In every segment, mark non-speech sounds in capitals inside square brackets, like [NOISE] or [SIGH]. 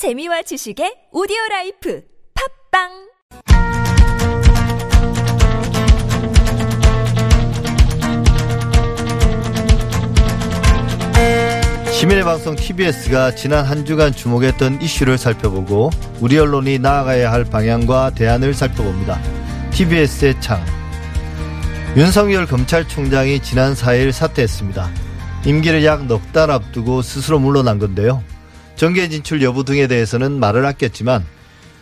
재미와 지식의 오디오 life 팟빵 시민의 방송 TBS가 지난 한 주간 주목했던 이슈를 살펴보고 우리 언론이 나아가야 할 방향과 대안을 살펴봅니다. TBS의 창. 윤석열 검찰총장이 지난 4일 사퇴했습니다. 임기를 약 넉 달 앞두고 스스로 물러난 건데요. 정계 진출 여부 등에 대해서는 말을 아꼈지만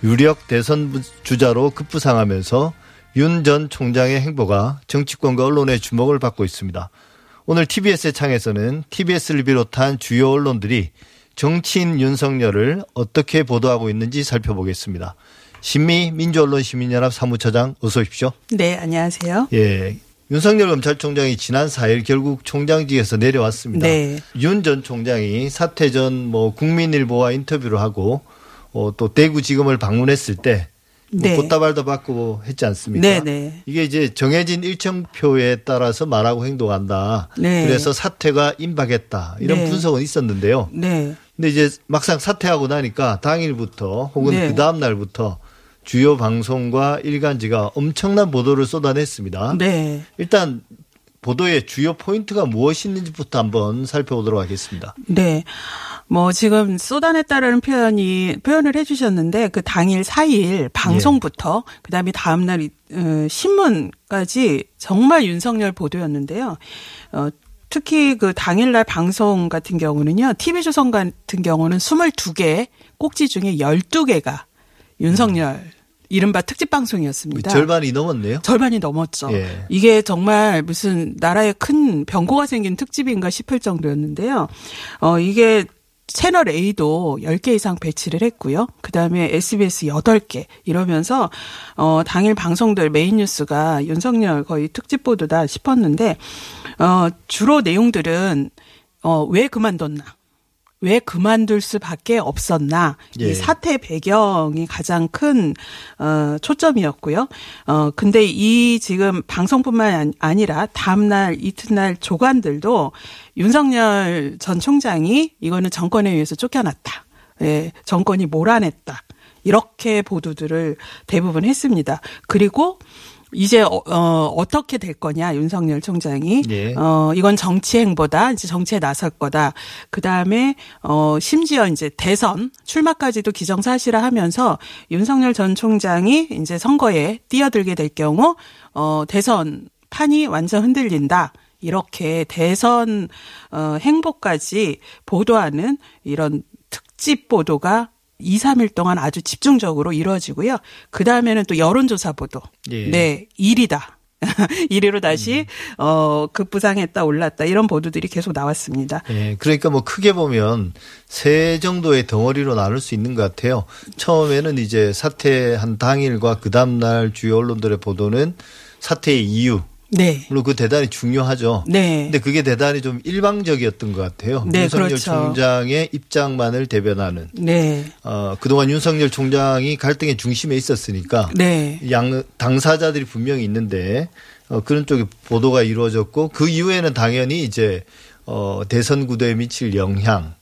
유력 대선 주자로 급부상하면서 윤 전 총장의 행보가 정치권과 언론의 주목을 받고 있습니다. 오늘 TBS의 창에서는 TBS를 비롯한 주요 언론들이 정치인 윤석열을 어떻게 보도하고 있는지 살펴보겠습니다. 신미 민주언론시민연합 사무처장 어서 오십시오. 네, 안녕하세요. 예. 윤석열 검찰총장이 지난 4일 결국 총장직에서 내려왔습니다. 네. 윤 전 총장이 사퇴 전 뭐 국민일보와 인터뷰를 하고 어, 또 대구지검을 방문했을 때뭐 네. 꽃다발도 받고 했지 않습니까? 네, 네. 이게 이제 정해진 일정표에 따라서 말하고 행동한다. 네. 그래서 사퇴가 임박했다. 이런 네. 분석은 있었는데요. 네. 근데 이제 막상 사퇴하고 나니까 당일부터 혹은 네. 그 다음 날부터 주요 방송과 일간지가 엄청난 보도를 쏟아냈습니다. 네. 일단 보도의 주요 포인트가 무엇인지부터 한번 살펴보도록 하겠습니다. 네. 뭐 지금 쏟아냈다라는 표현이 표현을 해 주셨는데 그 당일 4일 방송부터 그다음에 다음 날 이- 어, 신문까지 정말 윤석열 보도였는데요. 어 특히 그 당일날 방송 같은 경우는요. TV조선 같은 경우는 22개 꼭지 중에 12개가 윤석열 이른바 특집 방송이었습니다. 절반이 넘었네요. 절반이 넘었죠. 예. 이게 정말 무슨 나라에 큰 변고가 생긴 특집인가 싶을 정도였는데요. 어, 이게 채널 A도 10개 이상 배치를 했고요. 그 다음에 SBS 8개 이러면서, 어, 당일 방송들 메인 뉴스가 윤석열 거의 특집 보도다 싶었는데, 어, 주로 내용들은, 어, 왜 그만뒀나? 왜 그만둘 수밖에 없었나 예. 이 사태 배경이 가장 큰 어, 초점이었고요. 어 근데 이 지금 방송뿐만 아니- 아니라 다음날 이튿날 조간들도 윤석열 전 총장이 이거는 정권에 의해서 쫓겨났다. 예, 정권이 몰아냈다. 이렇게 보도들을 대부분 했습니다. 그리고 이제 어, 어, 어 떻게 될 거냐 윤석열 총장이 예. 어 이건 정치 행보다 이제 정치에 나설 거다. 그 다음에 어 심지어 이제 대선 출마까지도 기정사실화하면서 윤석열 전 총장이 이제 선거에 뛰어들게 될 경우 어 대선 판이 완전 흔들린다. 이렇게 대선 어 행보까지 보도하는 이런 특집 보도가 2, 3일 동안 아주 집중적으로 이루어지고요. 그 다음에는 또 여론조사 보도. 예. 네, 1위다. 1위로 [LAUGHS] 다시 어 급부상했다 올랐다 이런 보도들이 계속 나왔습니다. 예, 그러니까 뭐 크게 보면 세 정도의 덩어리로 나눌 수 있는 것 같아요. 처음에는 이제 사퇴한 당일과 그 다음 날 주요 언론들의 보도는 사퇴의 이유, 네. 물론 그 대단히 중요하죠. 네. 근데 그게 대단히 좀 일방적이었던 것 같아요. 네, 윤석열 그렇죠. 총장의 입장만을 대변하는. 네. 어, 그동안 윤석열 총장이 갈등의 중심에 있었으니까 네. 양 당사자들이 분명히 있는데 어, 그런 쪽에 보도가 이루어졌고 그 이후에는 당연히 이제 어, 대선 구도에 미칠 영향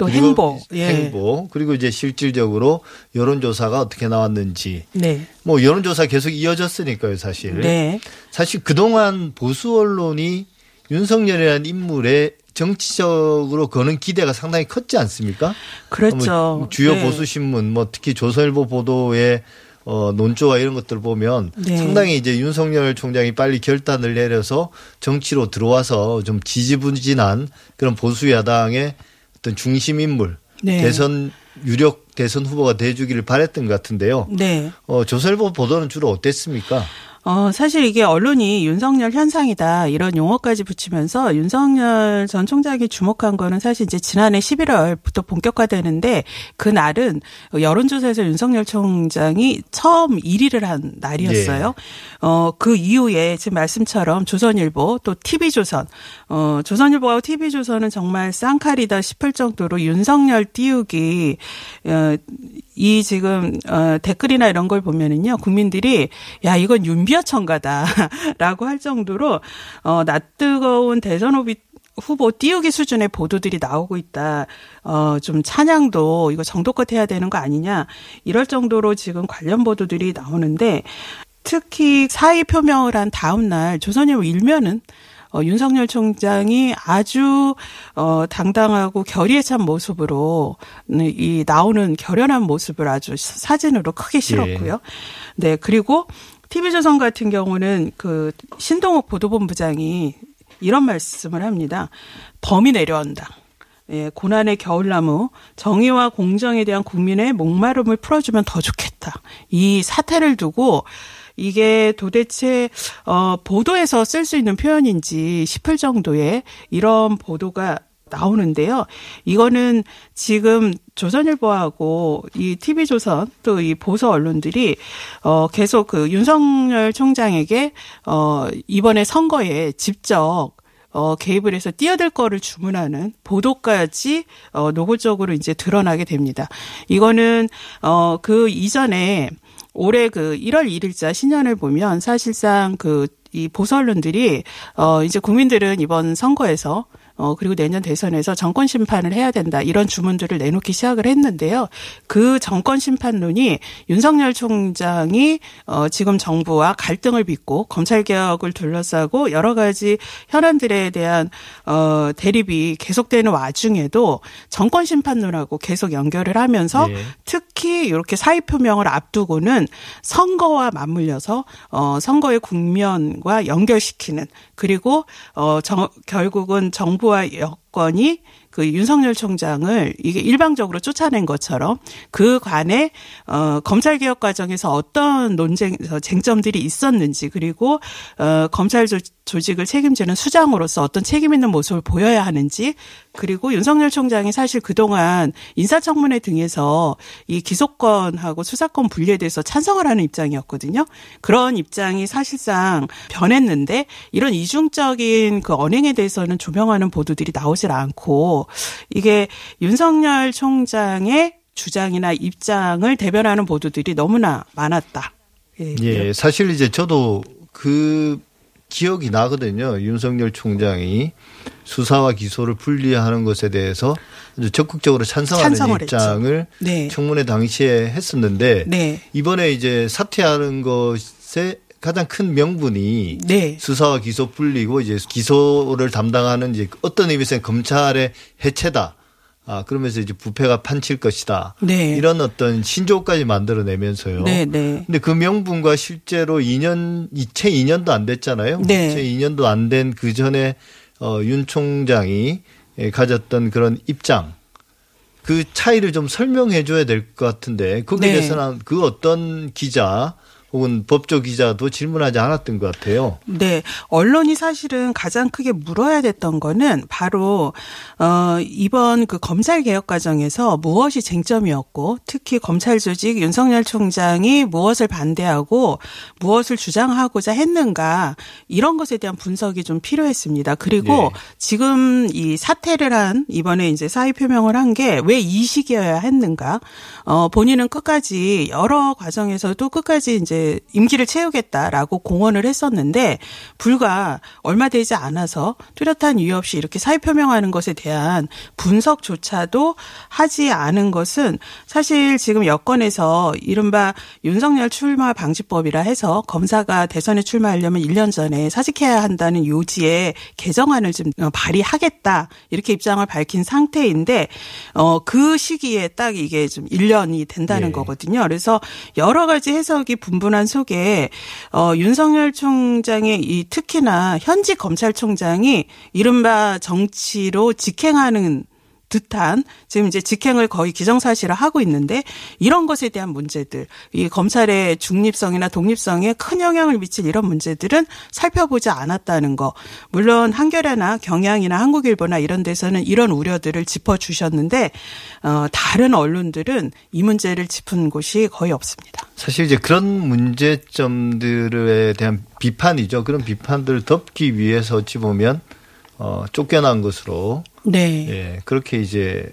또 행보. 예. 행보 그리고 이제 실질적으로 여론조사가 어떻게 나왔는지 네. 뭐 여론조사 계속 이어졌으니까요 사실 네. 사실 그동안 보수 언론이 윤석열이라는 인물의 정치적으로 거는 기대가 상당히 컸지 않습니까? 그렇죠. 뭐 주요 네. 보수 신문 뭐 특히 조선일보 보도의 어 논조와 이런 것들을 보면 네. 상당히 이제 윤석열 총장이 빨리 결단을 내려서 정치로 들어와서 좀 지지부진한 그런 보수 야당의 어떤 중심 인물 네. 대선 유력 대선 후보가 돼주기를 바랬던 것 같은데요. 네. 어 조선일보 보도는 주로 어땠습니까? 어, 사실 이게 언론이 윤석열 현상이다 이런 용어까지 붙이면서 윤석열 전 총장이 주목한 거는 사실 이제 지난해 11월부터 본격화되는데 그 날은 여론조사에서 윤석열 총장이 처음 1위를 한 날이었어요. 어, 그 이후에 지금 말씀처럼 조선일보 또 TV조선, 어, 조선일보와 TV조선은 정말 쌍칼이다 싶을 정도로 윤석열 띄우기, 어, 이 지금 어 댓글이나 이런 걸 보면은요 국민들이 야 이건 윤비어 청가다라고 [LAUGHS] 할 정도로 어 낯뜨거운 대선 후비 후보 띄우기 수준의 보도들이 나오고 있다. 어, 좀 찬양도 이거 정도껏 해야 되는 거 아니냐. 이럴 정도로 지금 관련 보도들이 나오는데 특히 사의 표명을 한 다음 날 조선일보 일면은 어, 윤석열 총장이 아주 어, 당당하고 결의에 찬 모습으로 이 나오는 결연한 모습을 아주 사진으로 크게 실었고요. 예. 네 그리고 TV조선 같은 경우는 그 신동욱 보도본부장이 이런 말씀을 합니다. 범이 내려온다. 예, 고난의 겨울나무, 정의와 공정에 대한 국민의 목마름을 풀어주면 더 좋겠다. 이 사태를 두고 이게 도대체 어 보도에서 쓸 수 있는 표현인지 싶을 정도의 이런 보도가 나오는데요. 이거는 지금 조선일보하고 이 TV조선 또 이 보수 언론들이 어 계속 그 윤석열 총장에게 어 이번에 선거에 직접 어, 개입을 해서 뛰어들 거를 주문하는 보도까지 어, 노골적으로 이제 드러나게 됩니다. 이거는 어, 그 이전에 올해 그 1월 1일자 신년을 보면 사실상 그 이 보수 언론들이 어 이제 국민들은 이번 선거에서 어, 그리고 내년 대선에서 정권 심판을 해야 된다. 이런 주문들을 내놓기 시작을 했는데요. 그 정권 심판론이 윤석열 총장이 어, 지금 정부와 갈등을 빚고 검찰 개혁을 둘러싸고 여러 가지 현안들에 대한 어, 대립이 계속되는 와중에도 정권 심판론하고 계속 연결을 하면서 네. 특 히 이렇게 사의 표명을 앞두고는 선거와 맞물려서 어, 선거의 국면과 연결시키는 그리고 어, 정, 결국은 정부 정부와 여권이 그 윤석열 총장을 이게 일방적으로 쫓아낸 것처럼 그 관에 어 검찰 개혁 과정에서 어떤 논쟁 쟁점들이 있었는지 그리고 어 검찰 조직을 책임지는 수장으로서 어떤 책임 있는 모습을 보여야 하는지 그리고 윤석열 총장이 사실 그동안 인사청문회 등에서 이 기소권하고 수사권 분리에 대해서 찬성을 하는 입장이었거든요. 그런 입장이 사실상 변했는데 이런 이중적인 그 언행에 대해서는 조명하는 보도들이 나오질 않고 이게 윤석열 총장의 주장이나 입장을 대변하는 보도들이 너무나 많았다. 예, 예 사실 이제 저도 그 기억이 나거든요. 윤석열 총장이 수사와 기소를 분리하는 것에 대해서 적극적으로 찬성하는 입장을 네. 청문회 당시에 했었는데 네. 이번에 이제 사퇴하는 것에 가장 큰 명분이 네. 수사와 기소 분리고 이제 기소를 담당하는 이제 어떤 의미에서 검찰의 해체다. 아, 그러면서 이제 부패가 판칠 것이다. 네. 이런 어떤 신조까지 만들어내면서요. 네, 네. 근데 그 명분과 실제로 2년, 채 2년도 안 됐잖아요. 네. 채 2년도 안 된 그 전에 어, 윤 총장이 가졌던 그런 입장. 그 차이를 좀 설명해 줘야 될 것 같은데 거기에 네. 대해서는 그 어떤 기자 혹은 법조 기자도 질문하지 않았던 것 같아요. 네. 언론이 사실은 가장 크게 물어야 됐던 거는 바로 어 이번 그 검찰 개혁 과정에서 무엇이 쟁점이었고 특히 검찰 조직 윤석열 총장이 무엇을 반대하고 무엇을 주장하고자 했는가 이런 것에 대한 분석이 좀 필요했습니다. 그리고 네. 지금 이 사퇴를 한 이번에 이제 사의 표명을 한 게 왜 이 시기여야 했는가? 어 본인은 끝까지 여러 과정에서도 끝까지 이제 임기를 채우겠다라고 공언을 했었는데 불과 얼마 되지 않아서 뚜렷한 이유 없이 이렇게 사의 표명하는 것에 대한 분석조차도 하지 않은 것은 사실 지금 여권에서 이른바 윤석열 출마 방지법이라 해서 검사가 대선에 출마하려면 1년 전에 사직해야 한다는 요지에 개정안을 좀 어, 발의하겠다 이렇게 입장을 밝힌 상태인데 어그 시기에 딱 이게 좀 1년이 된다는 네. 거거든요. 그래서 여러 가지 해석이 분분 분한 속에 어 윤석열 총장의 이 특히나 현직 검찰총장이 이른바 정치로 직행하는 듯한 지금 이제 직행을 거의 기정사실화 하고 있는데 이런 것에 대한 문제들 이 검찰의 중립성이나 독립성에 큰 영향을 미칠 이런 문제들은 살펴보지 않았다는 거 물론 한겨레나 경향이나 한국일보나 이런 데서는 이런 우려들을 짚어주셨는데 어, 다른 언론들은 이 문제를 짚은 곳이 거의 없습니다. 사실 이제 그런 문제점들에 대한 비판이죠. 그런 비판들을 덮기 위해서 어찌 보면 어, 쫓겨난 것으로 네. 예, 그렇게 이제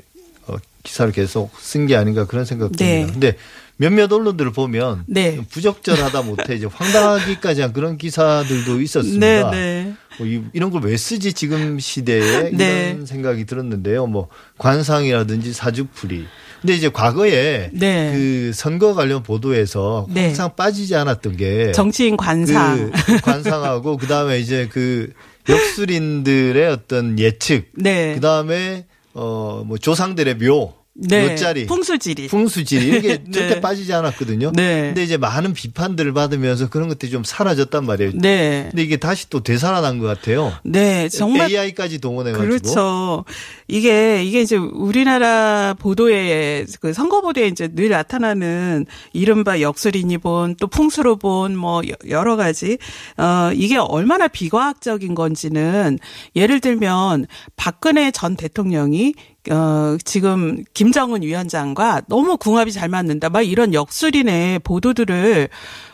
어, 기사를 계속 쓴 게 아닌가 그런 생각도 네. 듭니다. 근데 몇몇 언론들을 보면 네. 부적절하다 못해 이제 황당하기까지 한 그런 기사들도 있었습니다. 네, 네. 뭐 이- 이런 걸 왜 쓰지 지금 시대에 [LAUGHS] 네. 이런 생각이 들었는데요. 뭐 관상이라든지 사주풀이. 근데 이제 과거에 네. 그 선거 관련 보도에서 네. 항상 빠지지 않았던 게 정치인 관상. 그 관상하고 그다음에 이제 그 역술인들의 어떤 예측 네. 그 다음에 어 뭐 조상들의 묘 네. 묘자리 풍수지리. 풍수지리 이게 [LAUGHS] 네. 절대 빠지지 않았거든요. 네. 근데 이제 많은 비판들을 받으면서 그런 것들이 좀 사라졌단 말이에요. 네. 근데 이게 다시 또 되살아난 것 같아요. 네. 정말 AI까지 동원해가지고. 그렇죠. 이게 이게 이제 우리나라 보도에 그 선거 보도에 이제 늘 나타나는 이른바 역술인이 본또 풍수로 본 뭐 여러 가지 어 이게 얼마나 비과학적인 건지는 예를 들면 박근혜 전 대통령이 어, 지금 김정은 위원장과 너무 궁합이 잘 맞는다. 막 이런 역술인의 보도들을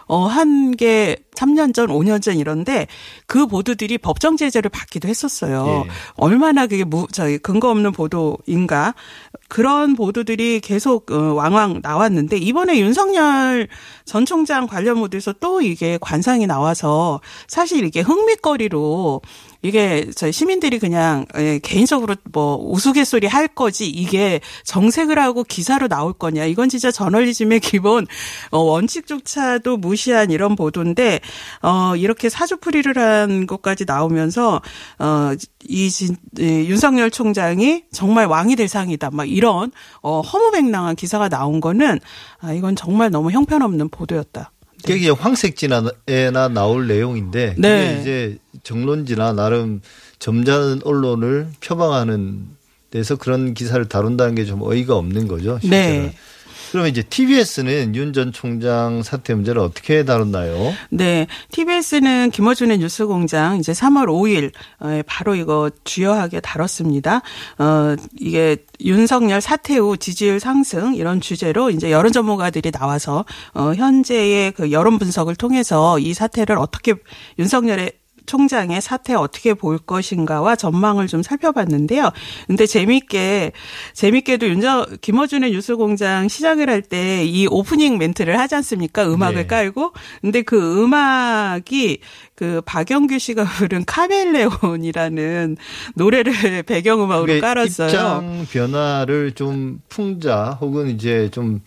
어, 한 게 3년 전, 5년 전 이런데 그 보도들이 법정 제재를 받기도 했었어요. 예. 얼마나 그게 무, 저희 근거 없는 보도인가. 그런 보도들이 계속 어, 왕왕 나왔는데 이번에 윤석열 전 총장 관련 보도에서 또 이게 관상이 나와서 사실 이게 흥미거리로 이게 저희 시민들이 그냥 예, 개인적으로 뭐 우스갯소리 할 거지 이게 정색을 하고 기사로 나올 거냐 이건 진짜 저널리즘의 기본 어, 원칙조차도 무 시한 이런 보도인데 어 이렇게 사주풀이를 한 것까지 나오면서 어이 윤석열 총장이 정말 왕이 될 상이다 막 이런 어 허무맹랑한 기사가 나온 거는 아 이건 정말 너무 형편없는 보도였다. 그게 황색지나에나 나올 내용인데 네. 이제 정론지나 나름 점잖은 언론을 표방하는 데서 그런 기사를 다룬다는 게 좀 어이가 없는 거죠. 실제로. 네. 그러면 이제 TBS는 윤 전 총장 사태 문제를 어떻게 다뤘나요? 네. TBS는 김어준의 뉴스 공장 이제 3월 5일 에 바로 이거 주요하게 다뤘습니다. 어, 이게 윤석열 사퇴 후 지지율 상승 이런 주제로 이제 여론 전문가들이 나와서 어, 현재의 그 여론 분석을 통해서 이 사태를 어떻게 윤석열의 총장의 사태 어떻게 볼 것인가와 전망을 좀 살펴봤는데요. 근데 재밌게 재밌게도 윤저 김어준의 뉴스공장 시작을 할 때 이 오프닝 멘트를 하지 않습니까? 음악을 네. 깔고 근데 그 음악이 그 박영규 씨가 [LAUGHS] 부른 카멜레온이라는 노래를 [LAUGHS] 배경음악으로 깔았어요. 입장 변화를 좀 풍자 혹은 이제 좀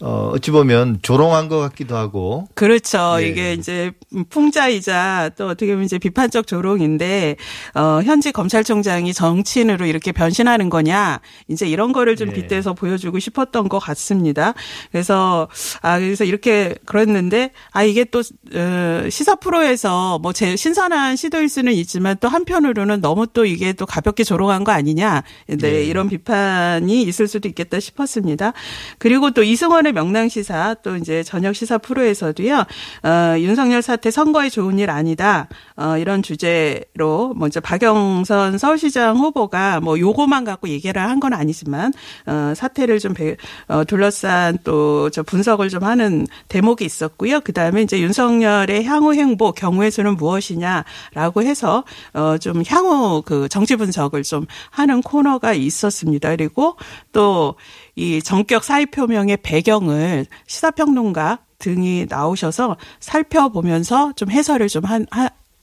어, 어찌 보면 조롱한 것 같기도 하고 그렇죠. 예. 이게 이제 풍자이자 또 어떻게 보면 이제 비판적 조롱인데 어 현지 검찰총장이 정치인으로 이렇게 변신하는 거냐 이제 이런 거를 좀 예. 빗대서 보여주고 싶었던 것 같습니다. 그래서 아 그래서 이렇게 그랬는데 아 이게 또 어, 시사 프로에서 뭐 제 신선한 시도일 수는 있지만 또 한편으로는 너무 또 이게 또 가볍게 조롱한 거 아니냐 네, 예. 이런 비판이 있을 수도 있겠다 싶었습니다. 그리고 또 이승원 의 명랑시사 또 이제 저녁 시사 프로에서도요, 어, 윤석열 사태 선거에 좋은 일 아니다. 어, 이런 주제로 먼저 박영선 서울시장 후보가 뭐 요거만 갖고 얘기를 한 건 아니지만, 어, 사태를 좀 배, 어, 둘러싼 또 저 분석을 좀 하는 대목이 있었고요. 그 다음에 이제 윤석열의 향후 행보 경우의 수는 무엇이냐라고 해서, 어, 좀 향후 그 정치 분석을 좀 하는 코너가 있었습니다. 그리고 또이 전격 사의 표명의 배경을 시사평론가 등이 나오셔서 살펴보면서 좀 해설을 좀 한,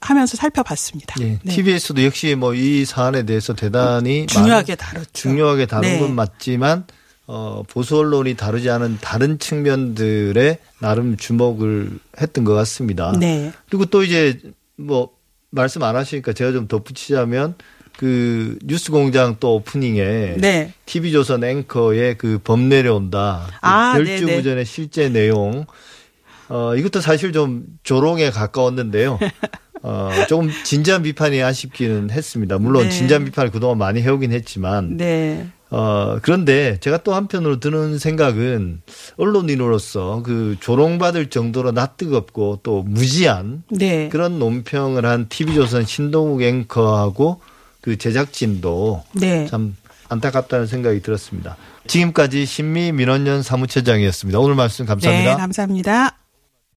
하, 하면서 살펴봤습니다. 예, 네. TBS도 역시 뭐 이 사안에 대해서 대단히 중요하게 다뤘죠. 중요하게 다룬 네. 건 맞지만 어, 보수 언론이 다루지 않은 다른 측면들에 나름 주목을 했던 것 같습니다. 네. 그리고 또 이제 뭐 말씀 안 하시니까 제가 좀 덧붙이자면 그 뉴스 공장 또 오프닝에 네. TV조선 앵커의 그 범 내려온다. 그 아, 결주부전의 실제 내용. 어, 이것도 사실 좀 조롱에 가까웠는데요. [LAUGHS] 어, 조금 진지한 비판이 아쉽기는 했습니다. 물론 네. 진지한 비판을 그동안 많이 해오긴 했지만, 네. 어, 그런데 제가 또 한편으로 드는 생각은 언론인으로서 그 조롱받을 정도로 낯뜨겁고 또 무지한 네. 그런 논평을 한 TV조선 신동욱 앵커하고 그 제작진도 네. 참 안타깝다는 생각이 들었습니다. 지금까지 신미 민원연 사무처장이었습니다. 오늘 말씀 감사합니다. 네, 감사합니다.